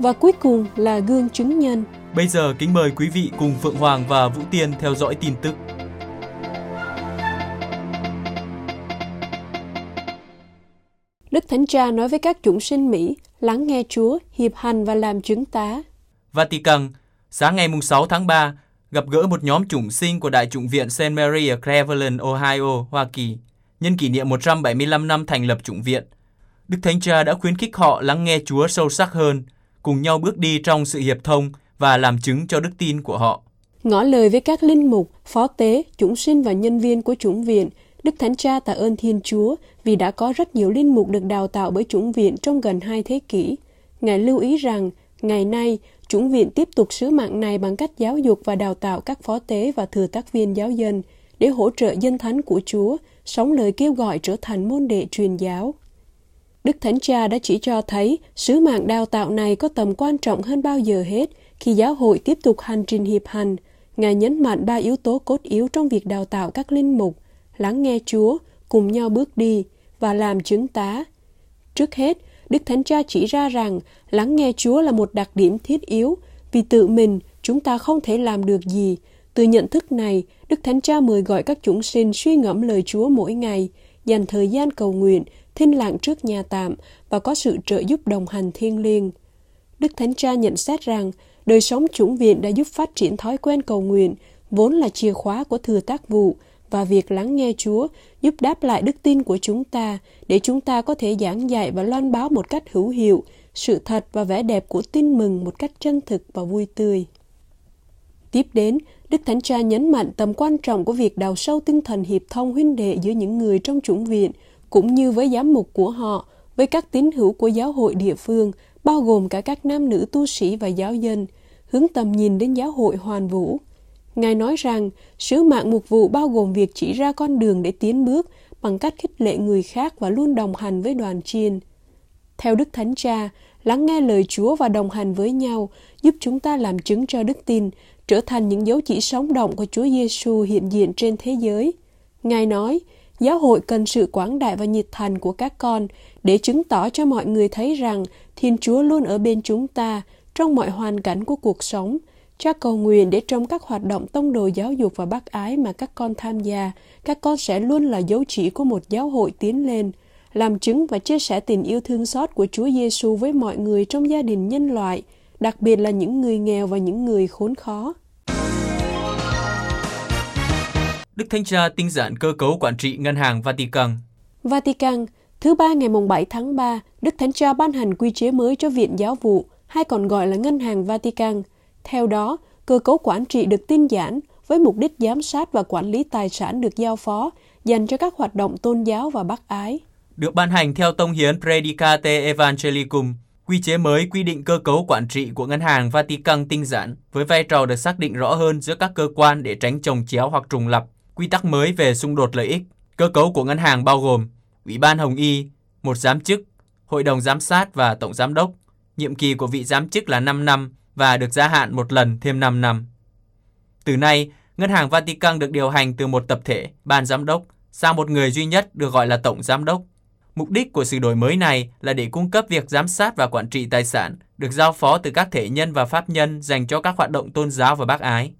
Và cuối cùng là gương chứng nhân. Bây giờ kính mời quý vị cùng Phượng Hoàng và Vũ Tiên theo dõi tin tức. Đức Thánh Cha nói với các chúng sinh Mỹ, lắng nghe Chúa, hiệp hành và làm chứng tá. Vatican, sáng ngày mùng 6 tháng 3, gặp gỡ một nhóm chủng sinh của Đại chủng viện St. Mary ở Cleveland, Ohio, Hoa Kỳ, nhân kỷ niệm 175 năm thành lập chủng viện. Đức Thánh Cha đã khuyến khích họ lắng nghe Chúa sâu sắc hơn, cùng nhau bước đi trong sự hiệp thông và làm chứng cho đức tin của họ. Ngỏ lời với các linh mục, phó tế, chúng sinh và nhân viên của chủng viện, Đức Thánh Cha tạ ơn Thiên Chúa vì đã có rất nhiều linh mục được đào tạo bởi chủng viện trong gần hai thế kỷ. Ngài lưu ý rằng, ngày nay, chủng viện tiếp tục sứ mạng này bằng cách giáo dục và đào tạo các phó tế và thừa tác viên giáo dân để hỗ trợ dân thánh của Chúa, sống lời kêu gọi trở thành môn đệ truyền giáo. Đức Thánh Cha đã chỉ cho thấy sứ mạng đào tạo này có tầm quan trọng hơn bao giờ hết khi giáo hội tiếp tục hành trình hiệp hành. Ngài nhấn mạnh ba yếu tố cốt yếu trong việc đào tạo các linh mục, lắng nghe Chúa, cùng nhau bước đi và làm chứng tá. Trước hết, Đức Thánh Cha chỉ ra rằng lắng nghe Chúa là một đặc điểm thiết yếu vì tự mình chúng ta không thể làm được gì. Từ nhận thức này, Đức Thánh Cha mời gọi các chúng sinh suy ngẫm lời Chúa mỗi ngày, dành thời gian cầu nguyện, thinh lặng trước nhà tạm và có sự trợ giúp đồng hành thiêng liêng. Đức Thánh Cha nhận xét rằng đời sống chủng viện đã giúp phát triển thói quen cầu nguyện, vốn là chìa khóa của thừa tác vụ, và việc lắng nghe Chúa giúp đáp lại đức tin của chúng ta để chúng ta có thể giảng dạy và loan báo một cách hữu hiệu sự thật và vẻ đẹp của tin mừng một cách chân thực và vui tươi. Tiếp đến, Đức Thánh Cha nhấn mạnh tầm quan trọng của việc đào sâu tinh thần hiệp thông huynh đệ giữa những người trong chủng viện, cũng như với giám mục của họ, với các tín hữu của giáo hội địa phương, bao gồm cả các nam nữ tu sĩ và giáo dân, hướng tầm nhìn đến giáo hội hoàn vũ. Ngài nói rằng, sứ mạng mục vụ bao gồm việc chỉ ra con đường để tiến bước bằng cách khích lệ người khác và luôn đồng hành với đoàn chiên. Theo Đức Thánh Cha, lắng nghe lời Chúa và đồng hành với nhau giúp chúng ta làm chứng cho đức tin, trở thành những dấu chỉ sống động của Chúa Giêsu hiện diện trên thế giới. Ngài nói, giáo hội cần sự quảng đại và nhiệt thành của các con để chứng tỏ cho mọi người thấy rằng Thiên Chúa luôn ở bên chúng ta trong mọi hoàn cảnh của cuộc sống. Cha cầu nguyện để trong các hoạt động tông đồ giáo dục và bác ái mà các con tham gia, các con sẽ luôn là dấu chỉ của một giáo hội tiến lên, làm chứng và chia sẻ tình yêu thương xót của Chúa Giêsu với mọi người trong gia đình nhân loại, đặc biệt là những người nghèo và những người khốn khó. Đức Thánh Cha tinh giản cơ cấu quản trị Ngân hàng Vatican. Vatican, thứ ba ngày mùng 7 tháng 3, Đức Thánh Cha ban hành quy chế mới cho Viện Giáo vụ, hay còn gọi là Ngân hàng Vatican. Theo đó, cơ cấu quản trị được tinh giản với mục đích giám sát và quản lý tài sản được giao phó dành cho các hoạt động tôn giáo và bác ái. Được ban hành theo tông hiến Predicate Evangelicum, quy chế mới quy định cơ cấu quản trị của Ngân hàng Vatican tinh giản với vai trò được xác định rõ hơn giữa các cơ quan để tránh trồng chéo hoặc trùng lập. Quy tắc mới về xung đột lợi ích. Cơ cấu của ngân hàng bao gồm Ủy ban Hồng Y, một giám chức, Hội đồng giám sát và Tổng giám đốc. Nhiệm kỳ của vị giám chức là 5 năm và được gia hạn một lần thêm 5 năm. Từ nay, Ngân hàng Vatican được điều hành từ một tập thể, ban giám đốc, sang một người duy nhất được gọi là Tổng giám đốc. Mục đích của sự đổi mới này là để cung cấp việc giám sát và quản trị tài sản được giao phó từ các thể nhân và pháp nhân dành cho các hoạt động tôn giáo và bác ái.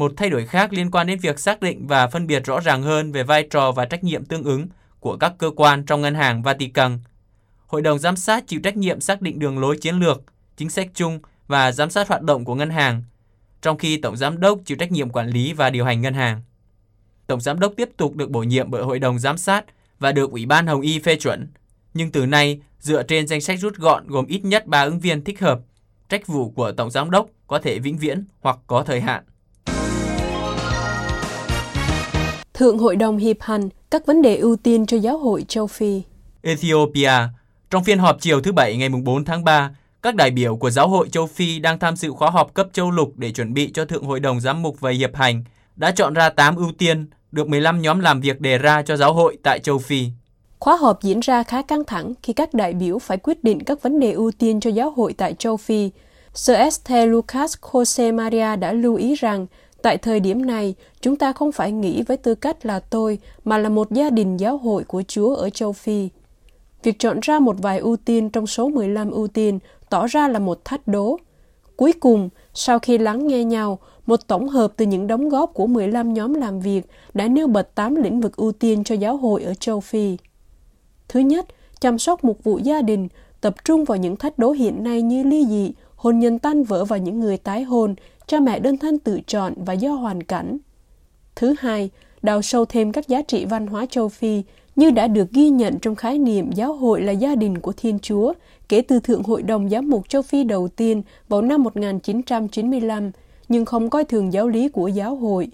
Một thay đổi khác liên quan đến việc xác định và phân biệt rõ ràng hơn về vai trò và trách nhiệm tương ứng của các cơ quan trong ngân hàng Vatican. Hội đồng giám sát chịu trách nhiệm xác định đường lối chiến lược, chính sách chung và giám sát hoạt động của ngân hàng, trong khi Tổng Giám đốc chịu trách nhiệm quản lý và điều hành ngân hàng. Tổng Giám đốc tiếp tục được bổ nhiệm bởi Hội đồng Giám sát và được Ủy ban Hồng Y phê chuẩn, nhưng từ nay dựa trên danh sách rút gọn gồm ít nhất 3 ứng viên thích hợp, trách vụ của Tổng Giám đốc có thể vĩnh viễn hoặc có thời hạn. Thượng Hội đồng Hiệp hành các vấn đề ưu tiên cho giáo hội châu Phi. Ethiopia, trong phiên họp chiều thứ Bảy ngày 4 tháng 3, các đại biểu của giáo hội châu Phi đang tham dự khóa họp cấp châu lục để chuẩn bị cho Thượng Hội đồng Giám mục và Hiệp hành đã chọn ra 8 ưu tiên được 15 nhóm làm việc đề ra cho giáo hội tại châu Phi. Khóa họp diễn ra khá căng thẳng khi các đại biểu phải quyết định các vấn đề ưu tiên cho giáo hội tại châu Phi. Sir Esther Lucas Jose Maria đã lưu ý rằng tại thời điểm này, chúng ta không phải nghĩ với tư cách là tôi, mà là một gia đình giáo hội của Chúa ở châu Phi. Việc chọn ra một vài ưu tiên trong số 15 ưu tiên tỏ ra là một thách đố. Cuối cùng, sau khi lắng nghe nhau, một tổng hợp từ những đóng góp của 15 nhóm làm việc đã nêu bật 8 lĩnh vực ưu tiên cho giáo hội ở châu Phi. Thứ nhất, chăm sóc một vụ gia đình, tập trung vào những thách đố hiện nay như ly dị, hôn nhân tan vỡ và những người tái hôn, cha mẹ đơn thân tự chọn và do hoàn cảnh. Thứ hai, đào sâu thêm các giá trị văn hóa châu Phi như đã được ghi nhận trong khái niệm giáo hội là gia đình của Thiên Chúa kể từ Thượng Hội đồng Giám mục châu Phi đầu tiên vào năm 1995, nhưng không coi thường giáo lý của giáo hội.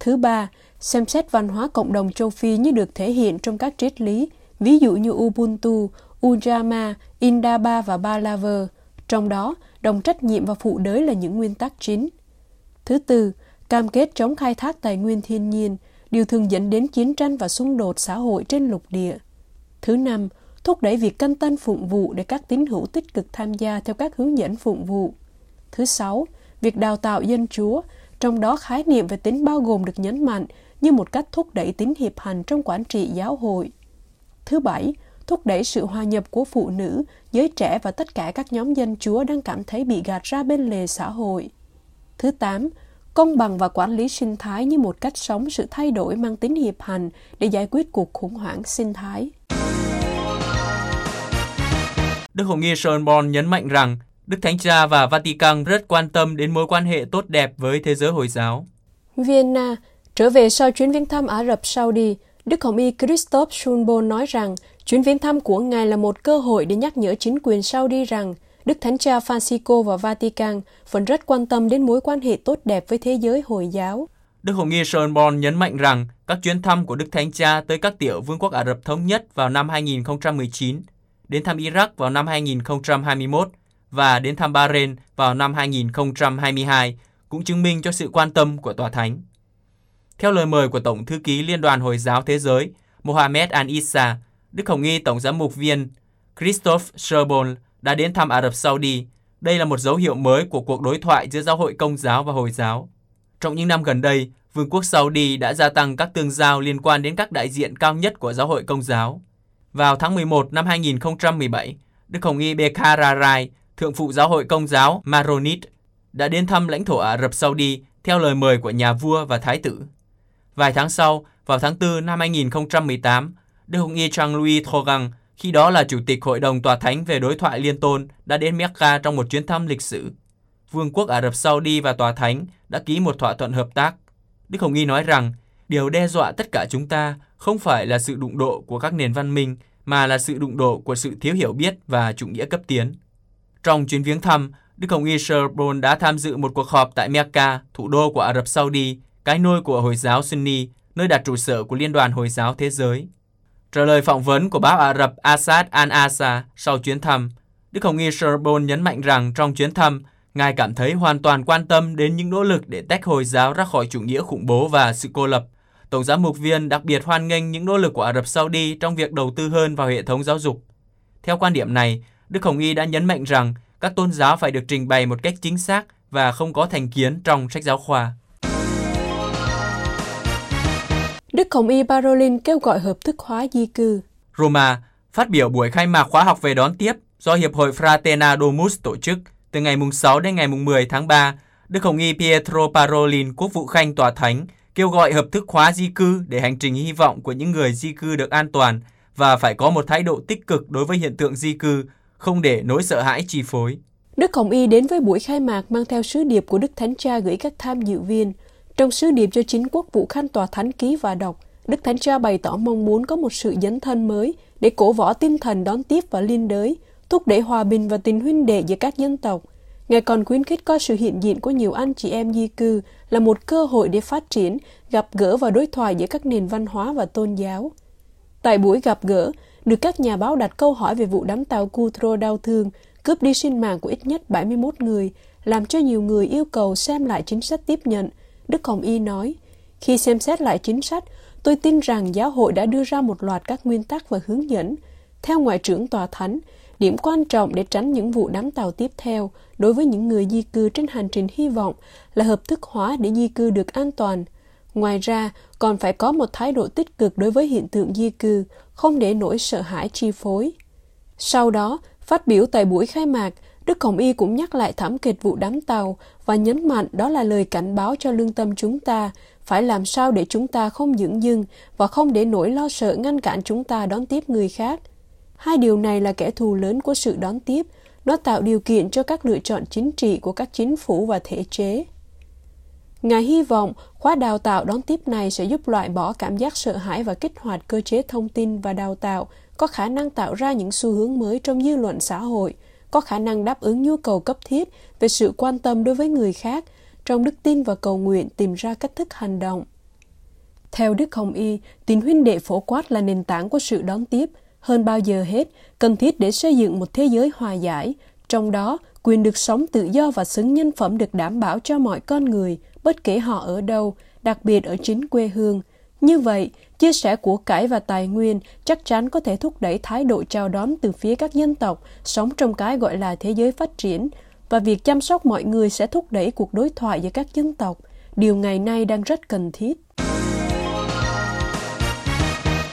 Thứ ba, xem xét văn hóa cộng đồng châu Phi như được thể hiện trong các triết lý, ví dụ như Ubuntu, Ujamaa, Indaba và Balaver. Trong đó, đồng trách nhiệm và phụ đới là những nguyên tắc chính. Thứ tư, cam kết chống khai thác tài nguyên thiên nhiên, điều thường dẫn đến chiến tranh và xung đột xã hội trên lục địa. Thứ năm, thúc đẩy việc canh tân phụng vụ để các tín hữu tích cực tham gia theo các hướng dẫn phụng vụ. Thứ sáu, việc đào tạo dân chúa, trong đó khái niệm về tính bao gồm được nhấn mạnh như một cách thúc đẩy tính hiệp hành trong quản trị giáo hội. Thứ bảy, thúc đẩy sự hòa nhập của phụ nữ, giới trẻ và tất cả các nhóm dân chúa đang cảm thấy bị gạt ra bên lề xã hội. Thứ tám, công bằng và quản lý sinh thái như một cách sống sự thay đổi mang tính hiệp hành để giải quyết cuộc khủng hoảng sinh thái. Đức Hồng Y Schönborn nhấn mạnh rằng Đức Thánh Cha và Vatican rất quan tâm đến mối quan hệ tốt đẹp với thế giới Hồi giáo. Vienna, trở về sau chuyến viếng thăm Ả Rập Saudi, Đức Hồng Y Christoph Schönborn nói rằng chuyến viếng thăm của Ngài là một cơ hội để nhắc nhở chính quyền Saudi rằng Đức Thánh Cha Francisco và Vatican vẫn rất quan tâm đến mối quan hệ tốt đẹp với thế giới Hồi giáo. Đức Hồng Y Schönborn nhấn mạnh rằng các chuyến thăm của Đức Thánh Cha tới các tiểu vương quốc Ả Rập Thống Nhất vào năm 2019, đến thăm Iraq vào năm 2021 và đến thăm Bahrain vào năm 2022 cũng chứng minh cho sự quan tâm của Tòa Thánh. Theo lời mời của Tổng Thư ký Liên đoàn Hồi giáo Thế giới Mohammed Al-Issa, Đức Hồng Y Tổng giám mục viên Christoph Scherbon đã đến thăm Ả Rập Saudi. Đây là một dấu hiệu mới của cuộc đối thoại giữa giáo hội công giáo và Hồi giáo. Trong những năm gần đây, Vương quốc Saudi đã gia tăng các tương giao liên quan đến các đại diện cao nhất của giáo hội công giáo. Vào tháng 11 năm 2017, Đức Hồng Y Bekhararai, Thượng phụ giáo hội công giáo Maronit, đã đến thăm lãnh thổ Ả Rập Saudi theo lời mời của nhà vua và thái tử. Vài tháng sau, vào tháng 4 năm 2018, Đức Hồng Y Jean-Louis Thogang, khi đó là Chủ tịch Hội đồng Tòa Thánh về đối thoại liên tôn, đã đến Mecca trong một chuyến thăm lịch sử. Vương quốc Ả Rập Saudi và Tòa Thánh đã ký một thỏa thuận hợp tác. Đức Hồng Y nói rằng, điều đe dọa tất cả chúng ta không phải là sự đụng độ của các nền văn minh, mà là sự đụng độ của sự thiếu hiểu biết và chủ nghĩa cấp tiến. Trong chuyến viếng thăm, Đức Hồng Y Sherbon đã tham dự một cuộc họp tại Mecca, thủ đô của Ả Rập Saudi, cái nôi của Hồi giáo Sunni, nơi đặt trụ sở của Liên đoàn Hồi giáo Thế giới. Trả lời phỏng vấn của báo Ả Rập Asad al-Asa sau chuyến thăm, Đức Hồng Y Sherbon nhấn mạnh rằng trong chuyến thăm, Ngài cảm thấy hoàn toàn quan tâm đến những nỗ lực để tách Hồi giáo ra khỏi chủ nghĩa khủng bố và sự cô lập. Tổng giám mục viên đặc biệt hoan nghênh những nỗ lực của Ả Rập Saudi trong việc đầu tư hơn vào hệ thống giáo dục. Theo quan điểm này, Đức Hồng Y đã nhấn mạnh rằng các tôn giáo phải được trình bày một cách chính xác và không có thành kiến trong sách giáo khoa. Đức Hồng Y Parolin kêu gọi hợp thức hóa di cư. Roma phát biểu buổi khai mạc khóa học về đón tiếp do Hiệp hội Fratena Domus tổ chức từ ngày 6 đến ngày 10 tháng 3. Đức Hồng Y Pietro Parolin, quốc vụ khanh tòa thánh, kêu gọi hợp thức hóa di cư để hành trình hy vọng của những người di cư được an toàn và phải có một thái độ tích cực đối với hiện tượng di cư, không để nỗi sợ hãi chi phối. Đức Hồng Y đến với buổi khai mạc mang theo sứ điệp của Đức Thánh Cha gửi các tham dự viên. Trong sứ điệp cho chính quốc vụ khanh tòa thánh ký và đọc, Đức Thánh Cha bày tỏ mong muốn có một sự dấn thân mới để cổ võ tinh thần đón tiếp và liên đới, thúc đẩy hòa bình và tình huynh đệ giữa các dân tộc. Ngài còn khuyến khích coi sự hiện diện của nhiều anh chị em di cư là một cơ hội để phát triển, gặp gỡ và đối thoại giữa các nền văn hóa và tôn giáo. Tại buổi gặp gỡ, được các nhà báo đặt câu hỏi về vụ đám tàu Cutro đau thương, cướp đi sinh mạng của ít nhất 71 người, làm cho nhiều người yêu cầu xem lại chính sách tiếp nhận. Đức Hồng Y nói, khi xem xét lại chính sách, tôi tin rằng giáo hội đã đưa ra một loạt các nguyên tắc và hướng dẫn. Theo Ngoại trưởng Tòa Thánh, điểm quan trọng để tránh những vụ đám tàu tiếp theo đối với những người di cư trên hành trình hy vọng là hợp thức hóa để di cư được an toàn. Ngoài ra, còn phải có một thái độ tích cực đối với hiện tượng di cư, không để nỗi sợ hãi chi phối. Sau đó, phát biểu tại buổi khai mạc, Đức Hồng Y cũng nhắc lại thảm kịch vụ đám tàu và nhấn mạnh đó là lời cảnh báo cho lương tâm chúng ta, phải làm sao để chúng ta không dưỡng dưng và không để nỗi lo sợ ngăn cản chúng ta đón tiếp người khác. Hai điều này là kẻ thù lớn của sự đón tiếp, nó tạo điều kiện cho các lựa chọn chính trị của các chính phủ và thể chế. Ngài hy vọng khóa đào tạo đón tiếp này sẽ giúp loại bỏ cảm giác sợ hãi và kích hoạt cơ chế thông tin và đào tạo có khả năng tạo ra những xu hướng mới trong dư luận xã hội, có khả năng đáp ứng nhu cầu cấp thiết về sự quan tâm đối với người khác, trong đức tin và cầu nguyện tìm ra cách thức hành động. Theo Đức Hồng Y, tình huynh đệ phổ quát là nền tảng của sự đón tiếp, hơn bao giờ hết, cần thiết để xây dựng một thế giới hòa giải, trong đó quyền được sống tự do và xứng nhân phẩm được đảm bảo cho mọi con người, bất kể họ ở đâu, đặc biệt ở chính quê hương. Như vậy, chia sẻ của cải và tài nguyên chắc chắn có thể thúc đẩy thái độ chào đón từ phía các dân tộc sống trong cái gọi là thế giới phát triển, và việc chăm sóc mọi người sẽ thúc đẩy cuộc đối thoại giữa các dân tộc. Điều ngày nay đang rất cần thiết.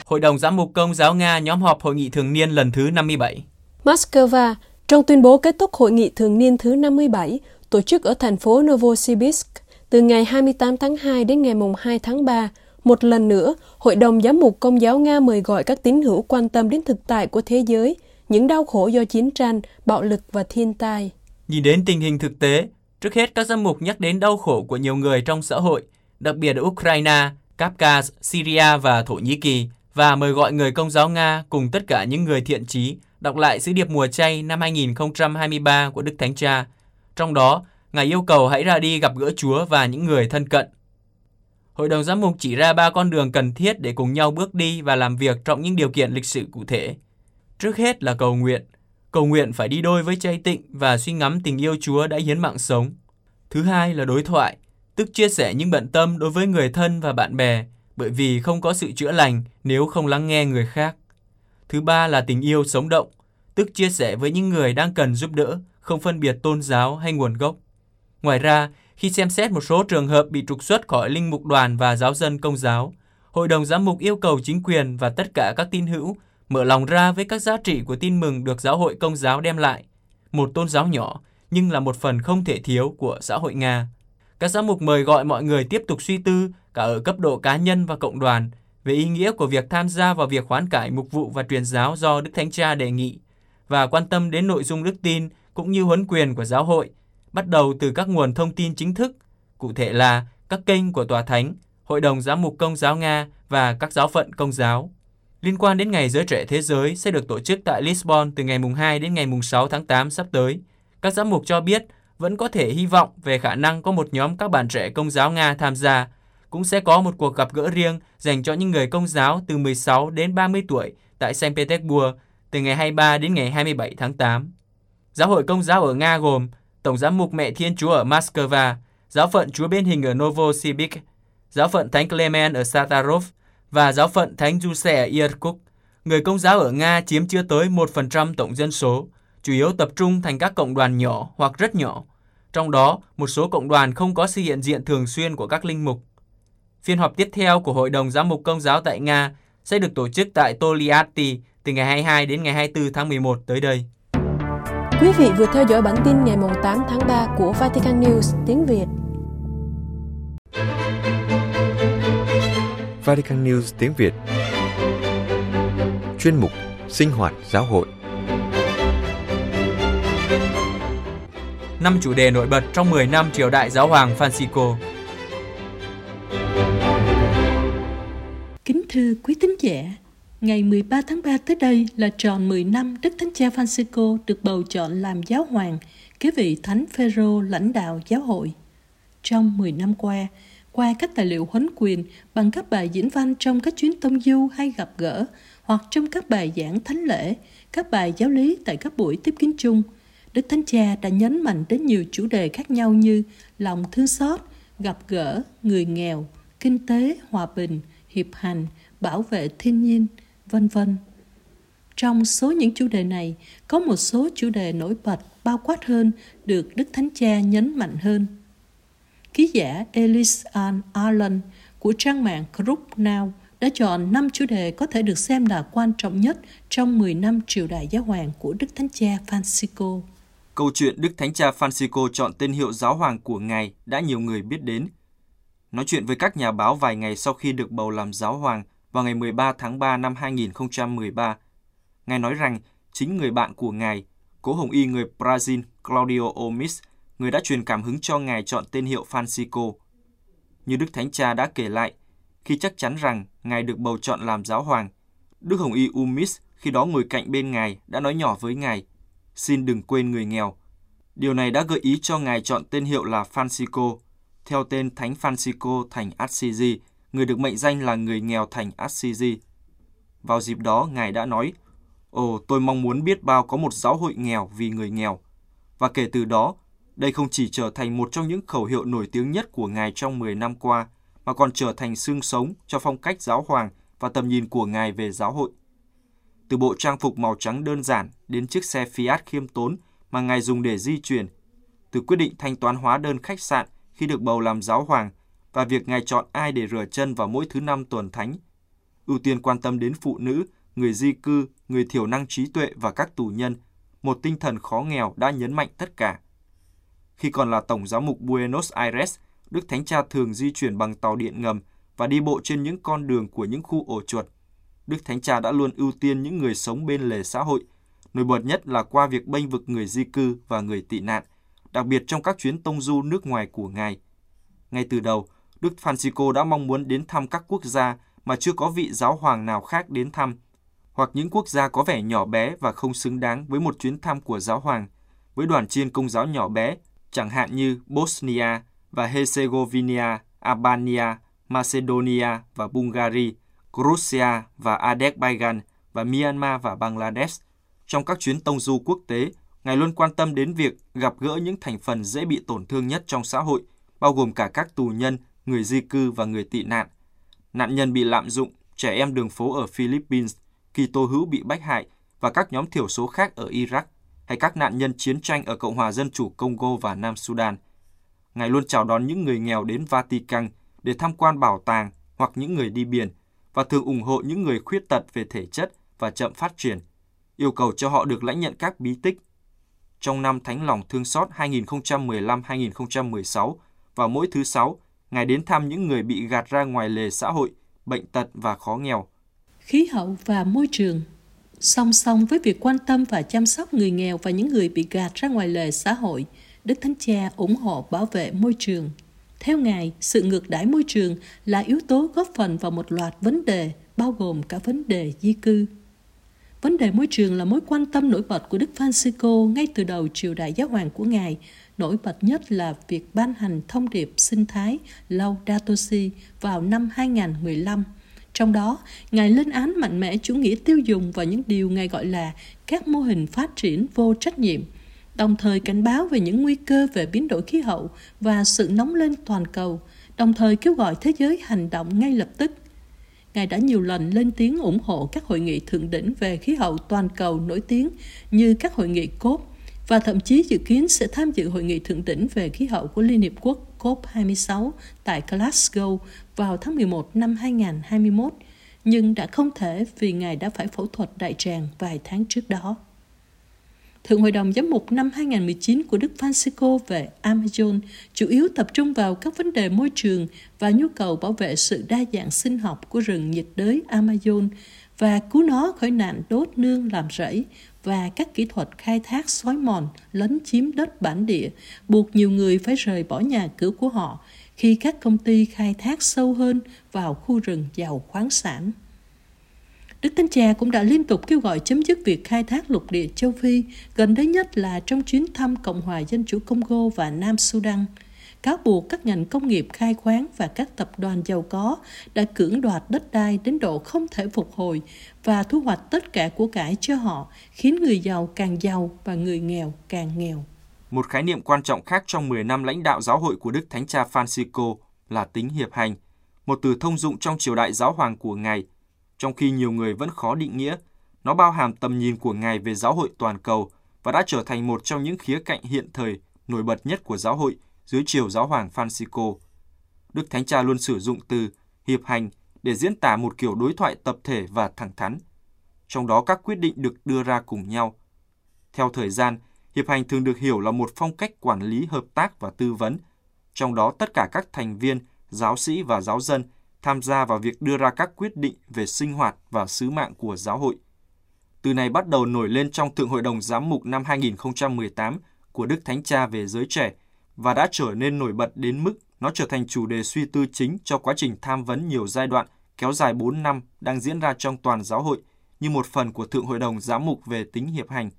Hội đồng Giám mục Công giáo Nga nhóm họp hội nghị thường niên lần thứ 57. Moscow, trong tuyên bố kết thúc hội nghị thường niên thứ 57, tổ chức ở thành phố Novosibirsk từ ngày 28 tháng 2 đến ngày 2 tháng 3, một lần nữa, Hội đồng Giám mục Công giáo Nga mời gọi các tín hữu quan tâm đến thực tại của thế giới, những đau khổ do chiến tranh, bạo lực và thiên tai. Nhìn đến tình hình thực tế, trước hết các giám mục nhắc đến đau khổ của nhiều người trong xã hội, đặc biệt ở Ukraine, Kafkaz, Syria và Thổ Nhĩ Kỳ, và mời gọi người công giáo Nga cùng tất cả những người thiện trí đọc lại sứ điệp mùa chay năm 2023 của Đức Thánh Cha. Trong đó, Ngài yêu cầu hãy ra đi gặp gỡ Chúa và những người thân cận. Hội đồng giám mục chỉ ra ba con đường cần thiết để cùng nhau bước đi và làm việc trong những điều kiện lịch sử cụ thể. Trước hết là cầu nguyện. Cầu nguyện phải đi đôi với chay tịnh và suy ngẫm tình yêu Chúa đã hiến mạng sống. Thứ hai là đối thoại, tức chia sẻ những bận tâm đối với người thân và bạn bè, bởi vì không có sự chữa lành nếu không lắng nghe người khác. Thứ ba là tình yêu sống động, tức chia sẻ với những người đang cần giúp đỡ, không phân biệt tôn giáo hay nguồn gốc. Ngoài ra, khi xem xét một số trường hợp bị trục xuất khỏi linh mục đoàn và giáo dân công giáo, Hội đồng giám mục yêu cầu chính quyền và tất cả các tín hữu mở lòng ra với các giá trị của tin mừng được giáo hội công giáo đem lại. Một tôn giáo nhỏ, nhưng là một phần không thể thiếu của xã hội Nga. Các giám mục mời gọi mọi người tiếp tục suy tư cả ở cấp độ cá nhân và cộng đoàn về ý nghĩa của việc tham gia vào việc hoán cải mục vụ và truyền giáo do Đức Thánh Cha đề nghị và quan tâm đến nội dung đức tin cũng như huấn quyền của giáo hội, bắt đầu từ các nguồn thông tin chính thức, cụ thể là các kênh của Tòa Thánh, Hội đồng Giám mục Công giáo Nga và các giáo phận công giáo. Liên quan đến Ngày Giới Trẻ Thế Giới sẽ được tổ chức tại Lisbon từ ngày mùng 2 đến ngày mùng 6 tháng 8 sắp tới. Các giám mục cho biết vẫn có thể hy vọng về khả năng có một nhóm các bạn trẻ công giáo Nga tham gia. Cũng sẽ có một cuộc gặp gỡ riêng dành cho những người công giáo từ 16 đến 30 tuổi tại Saint Petersburg từ ngày 23 đến ngày 27 tháng 8. Giáo hội công giáo ở Nga gồm Tổng giám mục Mẹ Thiên Chúa ở Moscow, giáo phận Chúa Bên Hình ở Novosibirsk, giáo phận Thánh Clement ở Satarov và giáo phận Thánh Giuse ở Irkutsk. Người công giáo ở Nga chiếm chưa tới 1% tổng dân số, chủ yếu tập trung thành các cộng đoàn nhỏ hoặc rất nhỏ. Trong đó, một số cộng đoàn không có sự hiện diện thường xuyên của các linh mục. Phiên họp tiếp theo của Hội đồng Giám mục Công giáo tại Nga sẽ được tổ chức tại Toliati từ ngày 22 đến ngày 24 tháng 11 tới đây. Quý vị vừa theo dõi bản tin ngày 8 tháng 3 của Vatican News tiếng Việt. Vatican News tiếng Việt. Chuyên mục Sinh hoạt giáo hội. Năm chủ đề nổi bật trong 10 năm triều đại giáo hoàng Francisco. Kính thưa quý tín giả, ngày 13 tháng 3 tới đây là tròn 10 năm Đức Thánh Cha Francisco được bầu chọn làm giáo hoàng, kế vị Thánh Phêrô lãnh đạo giáo hội. Trong 10 năm qua, qua các tài liệu huấn quyền bằng các bài diễn văn trong các chuyến tông du hay gặp gỡ hoặc trong các bài giảng thánh lễ, các bài giáo lý tại các buổi tiếp kiến chung, Đức Thánh Cha đã nhấn mạnh đến nhiều chủ đề khác nhau như lòng thương xót, gặp gỡ, người nghèo, kinh tế, hòa bình, hiệp hành, bảo vệ thiên nhiên, vân vân. Trong số những chủ đề này, có một số chủ đề nổi bật bao quát hơn được Đức Thánh Cha nhấn mạnh hơn. Ký giả Elise Ann Allen của trang mạng Group Now đã chọn 5 chủ đề có thể được xem là quan trọng nhất trong 10 năm triều đại giáo hoàng của Đức Thánh Cha Francisco. Câu chuyện Đức Thánh Cha Francisco chọn tên hiệu giáo hoàng của Ngài đã nhiều người biết đến. Nói chuyện với các nhà báo vài ngày sau khi được bầu làm giáo hoàng vào ngày 13 tháng 3 năm 2013, Ngài nói rằng chính người bạn của Ngài, cố hồng y người Brazil Claudio Omis, người đã truyền cảm hứng cho Ngài chọn tên hiệu Francisco. Như Đức Thánh Cha đã kể lại, khi chắc chắn rằng Ngài được bầu chọn làm giáo hoàng, Đức Hồng Y Umis khi đó ngồi cạnh bên Ngài đã nói nhỏ với Ngài, xin đừng quên người nghèo. Điều này đã gợi ý cho Ngài chọn tên hiệu là Francisco, theo tên Thánh Francisco thành Assisi, người được mệnh danh là người nghèo thành Assisi. Vào dịp đó, Ngài đã nói, Ồ, tôi mong muốn biết bao có một giáo hội nghèo vì người nghèo. Và kể từ đó, đây không chỉ trở thành một trong những khẩu hiệu nổi tiếng nhất của Ngài trong 10 năm qua, mà còn trở thành xương sống cho phong cách giáo hoàng và tầm nhìn của Ngài về giáo hội. Từ bộ trang phục màu trắng đơn giản đến chiếc xe Fiat khiêm tốn mà Ngài dùng để di chuyển, từ quyết định thanh toán hóa đơn khách sạn khi được bầu làm giáo hoàng và việc Ngài chọn ai để rửa chân vào mỗi thứ năm tuần thánh, ưu tiên quan tâm đến phụ nữ, người di cư, người thiểu năng trí tuệ và các tù nhân, một tinh thần khó nghèo đã nhấn mạnh tất cả. Khi còn là Tổng giám mục Buenos Aires, Đức Thánh Cha thường di chuyển bằng tàu điện ngầm và đi bộ trên những con đường của những khu ổ chuột. Đức Thánh Cha đã luôn ưu tiên những người sống bên lề xã hội, nổi bật nhất là qua việc bênh vực người di cư và người tị nạn, đặc biệt trong các chuyến tông du nước ngoài của Ngài. Ngay từ đầu, Đức Francisco đã mong muốn đến thăm các quốc gia mà chưa có vị giáo hoàng nào khác đến thăm, hoặc những quốc gia có vẻ nhỏ bé và không xứng đáng với một chuyến thăm của giáo hoàng, với đoàn chiên công giáo nhỏ bé, chẳng hạn như Bosnia, và Herzegovina, Albania, Macedonia và Bulgaria, Georgia và Azerbaijan và Myanmar và Bangladesh. Trong các chuyến tông du quốc tế, Ngài luôn quan tâm đến việc gặp gỡ những thành phần dễ bị tổn thương nhất trong xã hội, bao gồm cả các tù nhân, người di cư và người tị nạn. Nạn nhân bị lạm dụng, trẻ em đường phố ở Philippines, kỳ tô hữu bị bách hại và các nhóm thiểu số khác ở Iraq, hay các nạn nhân chiến tranh ở Cộng hòa Dân chủ Congo và Nam Sudan – Ngài luôn chào đón những người nghèo đến Vatican để tham quan bảo tàng hoặc những người đi biển và thường ủng hộ những người khuyết tật về thể chất và chậm phát triển, yêu cầu cho họ được lãnh nhận các bí tích. Trong năm Thánh lòng thương xót 2015-2016, vào mỗi thứ sáu, Ngài đến thăm những người bị gạt ra ngoài lề xã hội, bệnh tật và khó nghèo. Khí hậu và môi trường Song song với việc quan tâm và chăm sóc người nghèo và những người bị gạt ra ngoài lề xã hội – Đức Thánh Cha ủng hộ bảo vệ môi trường. Theo Ngài, sự ngược đãi môi trường là yếu tố góp phần vào một loạt vấn đề, bao gồm cả vấn đề di cư. Vấn đề môi trường là mối quan tâm nổi bật của Đức Francisco ngay từ đầu triều đại giáo hoàng của Ngài. Nổi bật nhất là việc ban hành thông điệp sinh thái Laudato Si vào năm 2015. Trong đó, Ngài lên án mạnh mẽ chủ nghĩa tiêu dùng và những điều Ngài gọi là các mô hình phát triển vô trách nhiệm – đồng thời cảnh báo về những nguy cơ về biến đổi khí hậu và sự nóng lên toàn cầu, đồng thời kêu gọi thế giới hành động ngay lập tức. Ngài đã nhiều lần lên tiếng ủng hộ các hội nghị thượng đỉnh về khí hậu toàn cầu nổi tiếng như các hội nghị COP và thậm chí dự kiến sẽ tham dự hội nghị thượng đỉnh về khí hậu của Liên Hiệp Quốc COP26 tại Glasgow vào tháng 11 năm 2021, nhưng đã không thể vì Ngài đã phải phẫu thuật đại tràng vài tháng trước đó. Thượng Hội đồng Giám mục năm 2019 của Đức Francisco về Amazon chủ yếu tập trung vào các vấn đề môi trường và nhu cầu bảo vệ sự đa dạng sinh học của rừng nhiệt đới Amazon và cứu nó khỏi nạn đốt nương làm rẫy và các kỹ thuật khai thác xói mòn, lấn chiếm đất bản địa, buộc nhiều người phải rời bỏ nhà cửa của họ khi các công ty khai thác sâu hơn vào khu rừng giàu khoáng sản. Đức Thánh Cha cũng đã liên tục kêu gọi chấm dứt việc khai thác lục địa châu Phi, gần đây nhất là trong chuyến thăm Cộng hòa Dân chủ Congo và Nam Sudan cáo buộc các ngành công nghiệp khai khoáng và các tập đoàn giàu có đã cưỡng đoạt đất đai đến độ không thể phục hồi và thu hoạch tất cả của cải cho họ, khiến người giàu càng giàu và người nghèo càng nghèo. Một khái niệm quan trọng khác trong 10 năm lãnh đạo giáo hội của Đức Thánh Cha Francisco là tính hiệp hành, một từ thông dụng trong triều đại giáo hoàng của Ngài. Trong khi nhiều người vẫn khó định nghĩa, nó bao hàm tầm nhìn của Ngài về giáo hội toàn cầu và đã trở thành một trong những khía cạnh hiện thời nổi bật nhất của giáo hội dưới triều giáo hoàng Francisco. Đức Thánh Cha luôn sử dụng từ hiệp hành để diễn tả một kiểu đối thoại tập thể và thẳng thắn. Trong đó các quyết định được đưa ra cùng nhau. Theo thời gian, hiệp hành thường được hiểu là một phong cách quản lý hợp tác và tư vấn, trong đó tất cả các thành viên, giáo sĩ và giáo dân tham gia vào việc đưa ra các quyết định về sinh hoạt và sứ mạng của giáo hội. Từ này bắt đầu nổi lên trong Thượng Hội đồng Giám mục năm 2018 của Đức Thánh Cha về giới trẻ và đã trở nên nổi bật đến mức nó trở thành chủ đề suy tư chính cho quá trình tham vấn nhiều giai đoạn kéo dài 4 năm đang diễn ra trong toàn giáo hội như một phần của Thượng Hội đồng Giám mục về tính hiệp hành.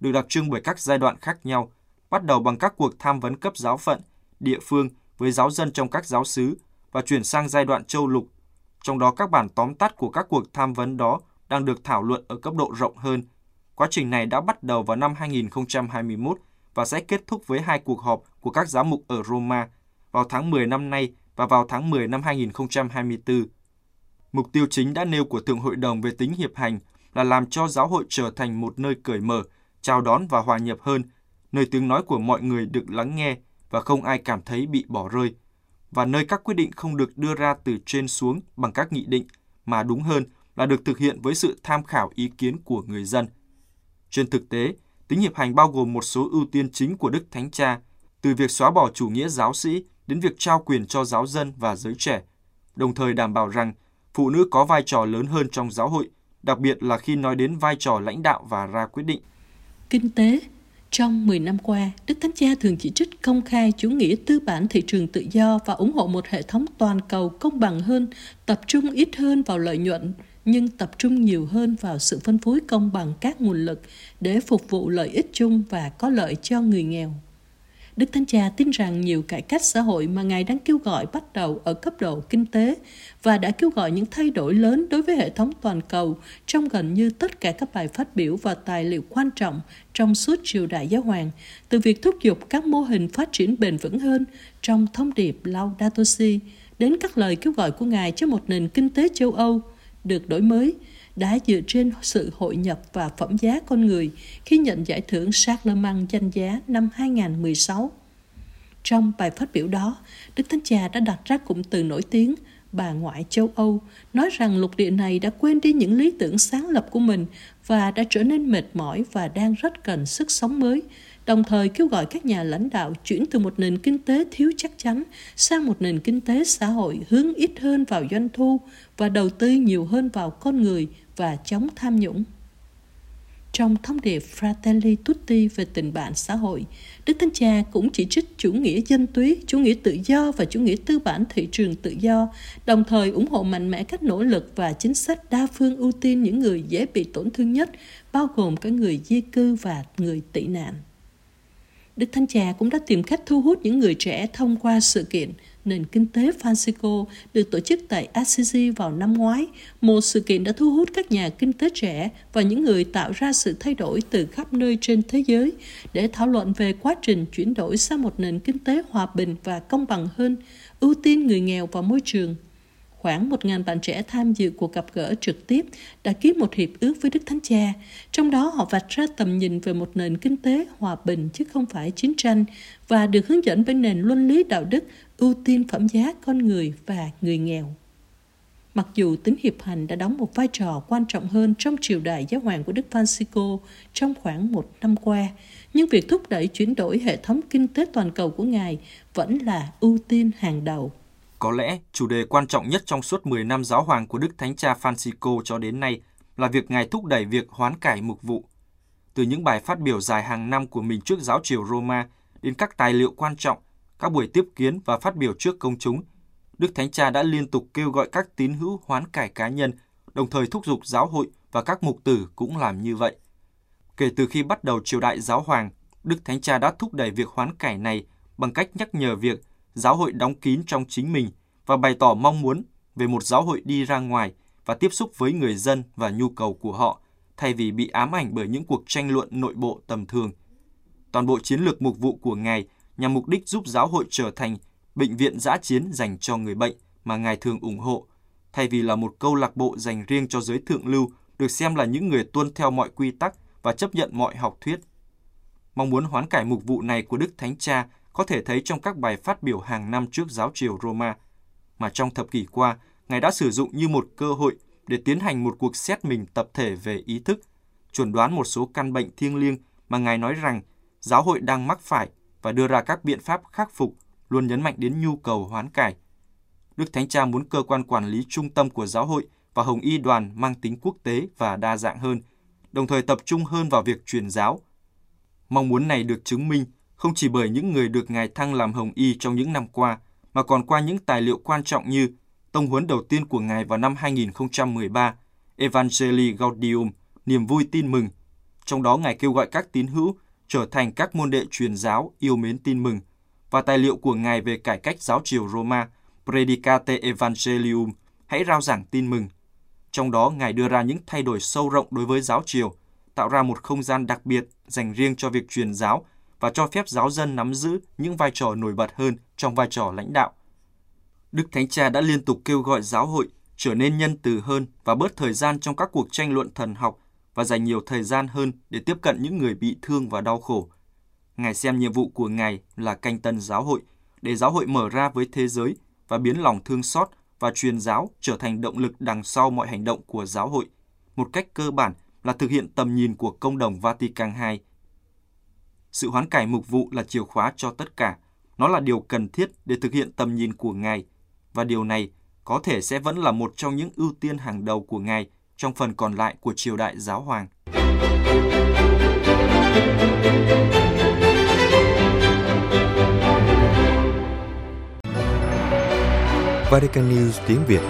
Được đặc trưng bởi các giai đoạn khác nhau, bắt đầu bằng các cuộc tham vấn cấp giáo phận, địa phương với giáo dân trong các giáo xứ và chuyển sang giai đoạn châu lục. Trong đó các bản tóm tắt của các cuộc tham vấn đó đang được thảo luận ở cấp độ rộng hơn. Quá trình này đã bắt đầu vào năm 2021 và sẽ kết thúc với hai cuộc họp của các giám mục ở Roma vào tháng 10 năm nay và vào tháng 10 năm 2024. Mục tiêu chính đã nêu của Thượng Hội đồng về tính hiệp hành là làm cho giáo hội trở thành một nơi cởi mở, chào đón và hòa nhập hơn, nơi tiếng nói của mọi người được lắng nghe và không ai cảm thấy bị bỏ rơi, và nơi các quyết định không được đưa ra từ trên xuống bằng các nghị định, mà đúng hơn là được thực hiện với sự tham khảo ý kiến của người dân. Trên thực tế, tính hiệp hành bao gồm một số ưu tiên chính của Đức Thánh Cha, từ việc xóa bỏ chủ nghĩa giáo sĩ đến việc trao quyền cho giáo dân và giới trẻ, đồng thời đảm bảo rằng phụ nữ có vai trò lớn hơn trong giáo hội, đặc biệt là khi nói đến vai trò lãnh đạo và ra quyết định. Kinh tế Trong 10 năm qua, Đức Thánh Cha thường chỉ trích công khai chủ nghĩa tư bản thị trường tự do và ủng hộ một hệ thống toàn cầu công bằng hơn, tập trung ít hơn vào lợi nhuận, nhưng tập trung nhiều hơn vào sự phân phối công bằng các nguồn lực để phục vụ lợi ích chung và có lợi cho người nghèo. Đức Thánh Cha tin rằng nhiều cải cách xã hội mà Ngài đang kêu gọi bắt đầu ở cấp độ kinh tế và đã kêu gọi những thay đổi lớn đối với hệ thống toàn cầu trong gần như tất cả các bài phát biểu và tài liệu quan trọng trong suốt triều đại giáo hoàng, từ việc thúc giục các mô hình phát triển bền vững hơn trong thông điệp Laudato Si đến các lời kêu gọi của Ngài cho một nền kinh tế châu Âu được đổi mới đã dựa trên sự hội nhập và phẩm giá con người khi nhận giải thưởng Charlemagne danh giá năm 2016. Trong bài phát biểu đó, Đức Thánh Cha đã đặt ra cụm từ nổi tiếng bà ngoại châu Âu, nói rằng lục địa này đã quên đi những lý tưởng sáng lập của mình và đã trở nên mệt mỏi và đang rất cần sức sống mới, đồng thời kêu gọi các nhà lãnh đạo chuyển từ một nền kinh tế thiếu chắc chắn sang một nền kinh tế xã hội hướng ít hơn vào doanh thu và đầu tư nhiều hơn vào con người và chống tham nhũng. Trong thông điệp Fratelli Tutti về tình bạn xã hội, Đức Thánh Cha cũng chỉ trích chủ nghĩa dân túy, chủ nghĩa tự do và chủ nghĩa tư bản thị trường tự do, đồng thời ủng hộ mạnh mẽ các nỗ lực và chính sách đa phương ưu tiên những người dễ bị tổn thương nhất, bao gồm cả người di cư và người tị nạn. Đức Thánh Cha cũng đã tìm cách thu hút những người trẻ thông qua sự kiện nền kinh tế Francisco được tổ chức tại Assisi vào năm ngoái, một sự kiện đã thu hút các nhà kinh tế trẻ và những người tạo ra sự thay đổi từ khắp nơi trên thế giới để thảo luận về quá trình chuyển đổi sang một nền kinh tế hòa bình và công bằng hơn, ưu tiên người nghèo và môi trường Khoảng 1.000 bạn trẻ tham dự cuộc gặp gỡ trực tiếp đã ký một hiệp ước với Đức Thánh Cha. Trong đó họ vạch ra tầm nhìn về một nền kinh tế hòa bình chứ không phải chiến tranh và được hướng dẫn bởi nền luân lý đạo đức ưu tiên phẩm giá con người và người nghèo. Mặc dù tính hiệp hành đã đóng một vai trò quan trọng hơn trong triều đại giáo hoàng của Đức Francisco trong khoảng một năm qua, nhưng việc thúc đẩy chuyển đổi hệ thống kinh tế toàn cầu của Ngài vẫn là ưu tiên hàng đầu. Có lẽ chủ đề quan trọng nhất trong suốt 10 năm giáo hoàng của Đức Thánh Cha Francisco cho đến nay là việc Ngài thúc đẩy việc hoán cải mục vụ. Từ những bài phát biểu dài hàng năm của mình trước giáo triều Roma đến các tài liệu quan trọng, các buổi tiếp kiến và phát biểu trước công chúng, Đức Thánh Cha đã liên tục kêu gọi các tín hữu hoán cải cá nhân, đồng thời thúc giục giáo hội và các mục tử cũng làm như vậy. Kể từ khi bắt đầu triều đại giáo hoàng, Đức Thánh Cha đã thúc đẩy việc hoán cải này bằng cách nhắc nhở việc giáo hội đóng kín trong chính mình và bày tỏ mong muốn về một giáo hội đi ra ngoài và tiếp xúc với người dân và nhu cầu của họ, thay vì bị ám ảnh bởi những cuộc tranh luận nội bộ tầm thường. Toàn bộ chiến lược mục vụ của Ngài nhằm mục đích giúp giáo hội trở thành bệnh viện giã chiến dành cho người bệnh mà Ngài thường ủng hộ, thay vì là một câu lạc bộ dành riêng cho giới thượng lưu được xem là những người tuân theo mọi quy tắc và chấp nhận mọi học thuyết. Mong muốn hoán cải mục vụ này của Đức Thánh Cha có thể thấy trong các bài phát biểu hàng năm trước giáo triều Roma, mà trong thập kỷ qua, Ngài đã sử dụng như một cơ hội để tiến hành một cuộc xét mình tập thể về ý thức, chuẩn đoán một số căn bệnh thiêng liêng mà Ngài nói rằng giáo hội đang mắc phải và đưa ra các biện pháp khắc phục, luôn nhấn mạnh đến nhu cầu hoán cải. Đức Thánh Cha muốn cơ quan quản lý trung tâm của giáo hội và Hồng Y đoàn mang tính quốc tế và đa dạng hơn, đồng thời tập trung hơn vào việc truyền giáo. Mong muốn này được chứng minh không chỉ bởi những người được Ngài thăng làm Hồng Y trong những năm qua, mà còn qua những tài liệu quan trọng như tông huấn đầu tiên của Ngài vào năm 2013, Evangelii Gaudium, niềm vui tin mừng. Trong đó Ngài kêu gọi các tín hữu trở thành các môn đệ truyền giáo yêu mến tin mừng, và tài liệu của Ngài về cải cách giáo triều Roma, Predicate Evangelium, hãy rao giảng tin mừng. Trong đó Ngài đưa ra những thay đổi sâu rộng đối với giáo triều, tạo ra một không gian đặc biệt dành riêng cho việc truyền giáo và cho phép giáo dân nắm giữ những vai trò nổi bật hơn trong vai trò lãnh đạo. Đức Thánh Cha đã liên tục kêu gọi giáo hội trở nên nhân từ hơn và bớt thời gian trong các cuộc tranh luận thần học và dành nhiều thời gian hơn để tiếp cận những người bị thương và đau khổ. Ngài xem nhiệm vụ của Ngài là canh tân giáo hội, để giáo hội mở ra với thế giới và biến lòng thương xót và truyền giáo trở thành động lực đằng sau mọi hành động của giáo hội. Một cách cơ bản là thực hiện tầm nhìn của công đồng Vatican II. Sự hoán cải mục vụ là chìa khóa cho tất cả. Nó là điều cần thiết để thực hiện tầm nhìn của Ngài. Và điều này có thể sẽ vẫn là một trong những ưu tiên hàng đầu của Ngài trong phần còn lại của triều đại giáo hoàng. Vatican News tiếng Việt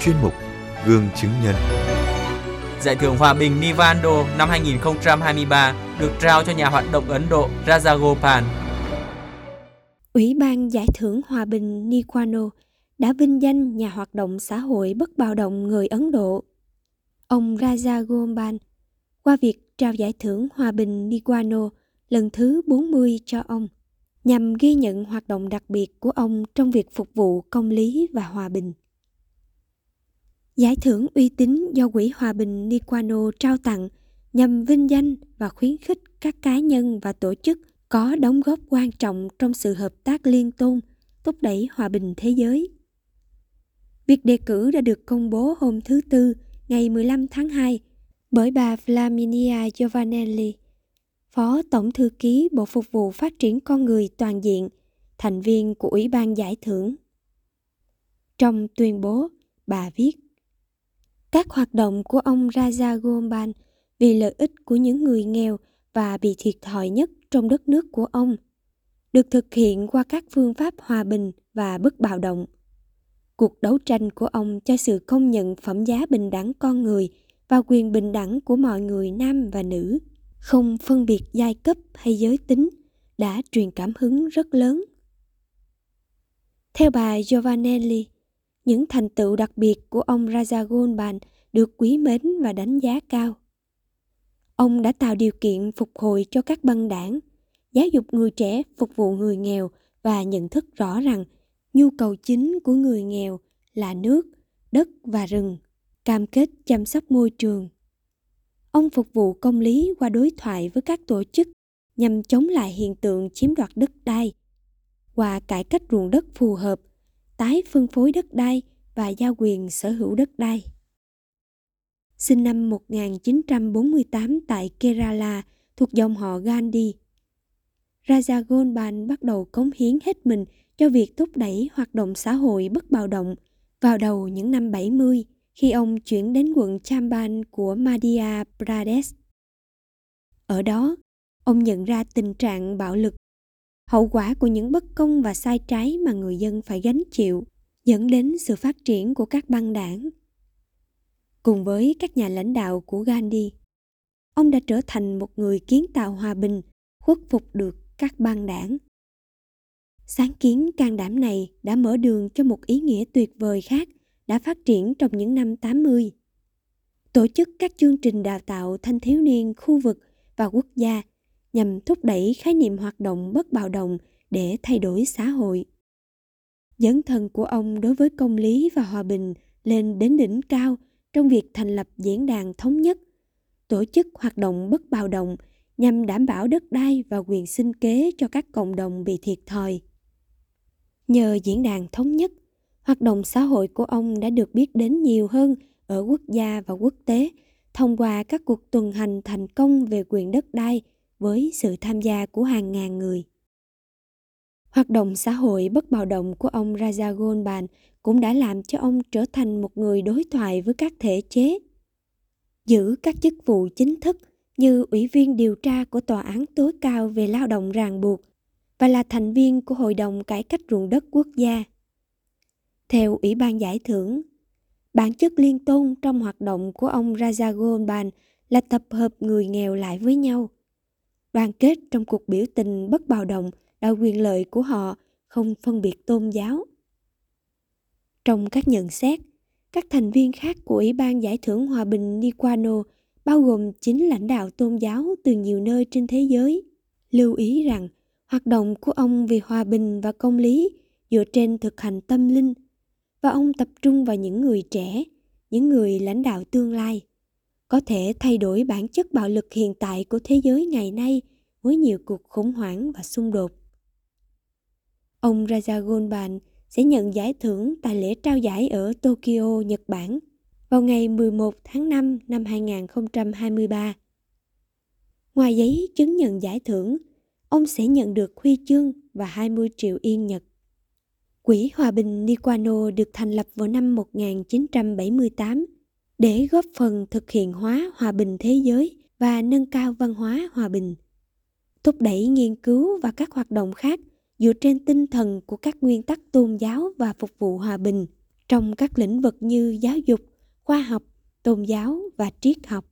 Chuyên mục Gương chứng nhân Giải thưởng Hòa bình Nivando năm 2023 được trao cho nhà hoạt động Ấn Độ Rajagopal. Ủy ban Giải thưởng Hòa bình Nikwano đã vinh danh nhà hoạt động xã hội bất bạo động người Ấn Độ. Ông Raja Gombal qua việc trao giải thưởng Hòa bình Niguano lần thứ 40 cho ông, nhằm ghi nhận hoạt động đặc biệt của ông trong việc phục vụ công lý và hòa bình. Giải thưởng uy tín do Quỹ Hòa bình Niquano trao tặng nhằm vinh danh và khuyến khích các cá nhân và tổ chức có đóng góp quan trọng trong sự hợp tác liên tôn thúc đẩy hòa bình thế giới. Việc đề cử đã được công bố hôm thứ Tư, ngày 15 tháng 2 bởi bà Flaminia Giovanelli, Phó Tổng Thư ký Bộ Phục vụ Phát triển Con Người Toàn diện, thành viên của Ủy ban Giải thưởng. Trong tuyên bố, bà viết Các hoạt động của ông Raja Gomban vì lợi ích của những người nghèo và bị thiệt thòi nhất trong đất nước của ông được thực hiện qua các phương pháp hòa bình và bất bạo động. Cuộc đấu tranh của ông cho sự công nhận phẩm giá bình đẳng con người và quyền bình đẳng của mọi người nam và nữ không phân biệt giai cấp hay giới tính đã truyền cảm hứng rất lớn. Theo bà Giovanelli, những thành tựu đặc biệt của ông Rajagopal được quý mến và đánh giá cao. Ông đã tạo điều kiện phục hồi cho các băng đảng, giáo dục người trẻ phục vụ người nghèo và nhận thức rõ rằng nhu cầu chính của người nghèo là nước, đất và rừng, cam kết chăm sóc môi trường Ông phục vụ công lý qua đối thoại với các tổ chức nhằm chống lại hiện tượng chiếm đoạt đất đai, qua cải cách ruộng đất phù hợp, tái phân phối đất đai và giao quyền sở hữu đất đai. Sinh năm 1948 tại Kerala thuộc dòng họ Gandhi. Rajagopal bắt đầu cống hiến hết mình cho việc thúc đẩy hoạt động xã hội bất bạo động vào đầu những năm 70 khi ông chuyển đến quận Chamban của Madhya Pradesh. Ở đó, ông nhận ra tình trạng bạo lực, hậu quả của những bất công và sai trái mà người dân phải gánh chịu, dẫn đến sự phát triển của các băng đảng. Cùng với các nhà lãnh đạo của Gandhi, ông đã trở thành một người kiến tạo hòa bình, khuất phục được các băng đảng. Sáng kiến can đảm này đã mở đường cho một ý nghĩa tuyệt vời khác đã phát triển trong những năm 80. Tổ chức các chương trình đào tạo thanh thiếu niên khu vực và quốc gia nhằm thúc đẩy khái niệm hoạt động bất bạo động để thay đổi xã hội. Dấn thân của ông đối với công lý và hòa bình lên đến đỉnh cao trong việc thành lập diễn đàn thống nhất, tổ chức hoạt động bất bạo động nhằm đảm bảo đất đai và quyền sinh kế cho các cộng đồng bị thiệt thòi. Nhờ diễn đàn thống nhất, hoạt động xã hội của ông đã được biết đến nhiều hơn ở quốc gia và quốc tế thông qua các cuộc tuần hành thành công về quyền đất đai với sự tham gia của hàng ngàn người. Hoạt động xã hội bất bạo động của ông Raja cũng đã làm cho ông trở thành một người đối thoại với các thể chế. Giữ các chức vụ chính thức như Ủy viên điều tra của Tòa án tối cao về lao động ràng buộc và là thành viên của Hội đồng Cải cách ruộng đất quốc gia. Theo Ủy ban giải thưởng, bản chất liên tôn trong hoạt động của ông Raja là tập hợp người nghèo lại với nhau. Đoàn kết trong cuộc biểu tình bất bạo động là quyền lợi của họ không phân biệt tôn giáo. Trong các nhận xét, các thành viên khác của Ủy ban Giải thưởng Hòa bình Niquano bao gồm chính lãnh đạo tôn giáo từ nhiều nơi trên thế giới, lưu ý rằng hoạt động của ông vì hòa bình và công lý dựa trên thực hành tâm linh và ông tập trung vào những người trẻ, những người lãnh đạo tương lai, có thể thay đổi bản chất bạo lực hiện tại của thế giới ngày nay với nhiều cuộc khủng hoảng và xung đột. Ông Raja sẽ nhận giải thưởng tại lễ trao giải ở Tokyo, Nhật Bản vào ngày 11 tháng 5 năm 2023. Ngoài giấy chứng nhận giải thưởng, ông sẽ nhận được huy chương và 20 triệu yên Nhật. Quỹ Hòa bình Nikwano được thành lập vào năm 1978 để góp phần thực hiện hóa hòa bình thế giới và nâng cao văn hóa hòa bình, thúc đẩy nghiên cứu và các hoạt động khác dựa trên tinh thần của các nguyên tắc tôn giáo và phục vụ hòa bình trong các lĩnh vực như giáo dục, khoa học, tôn giáo và triết học.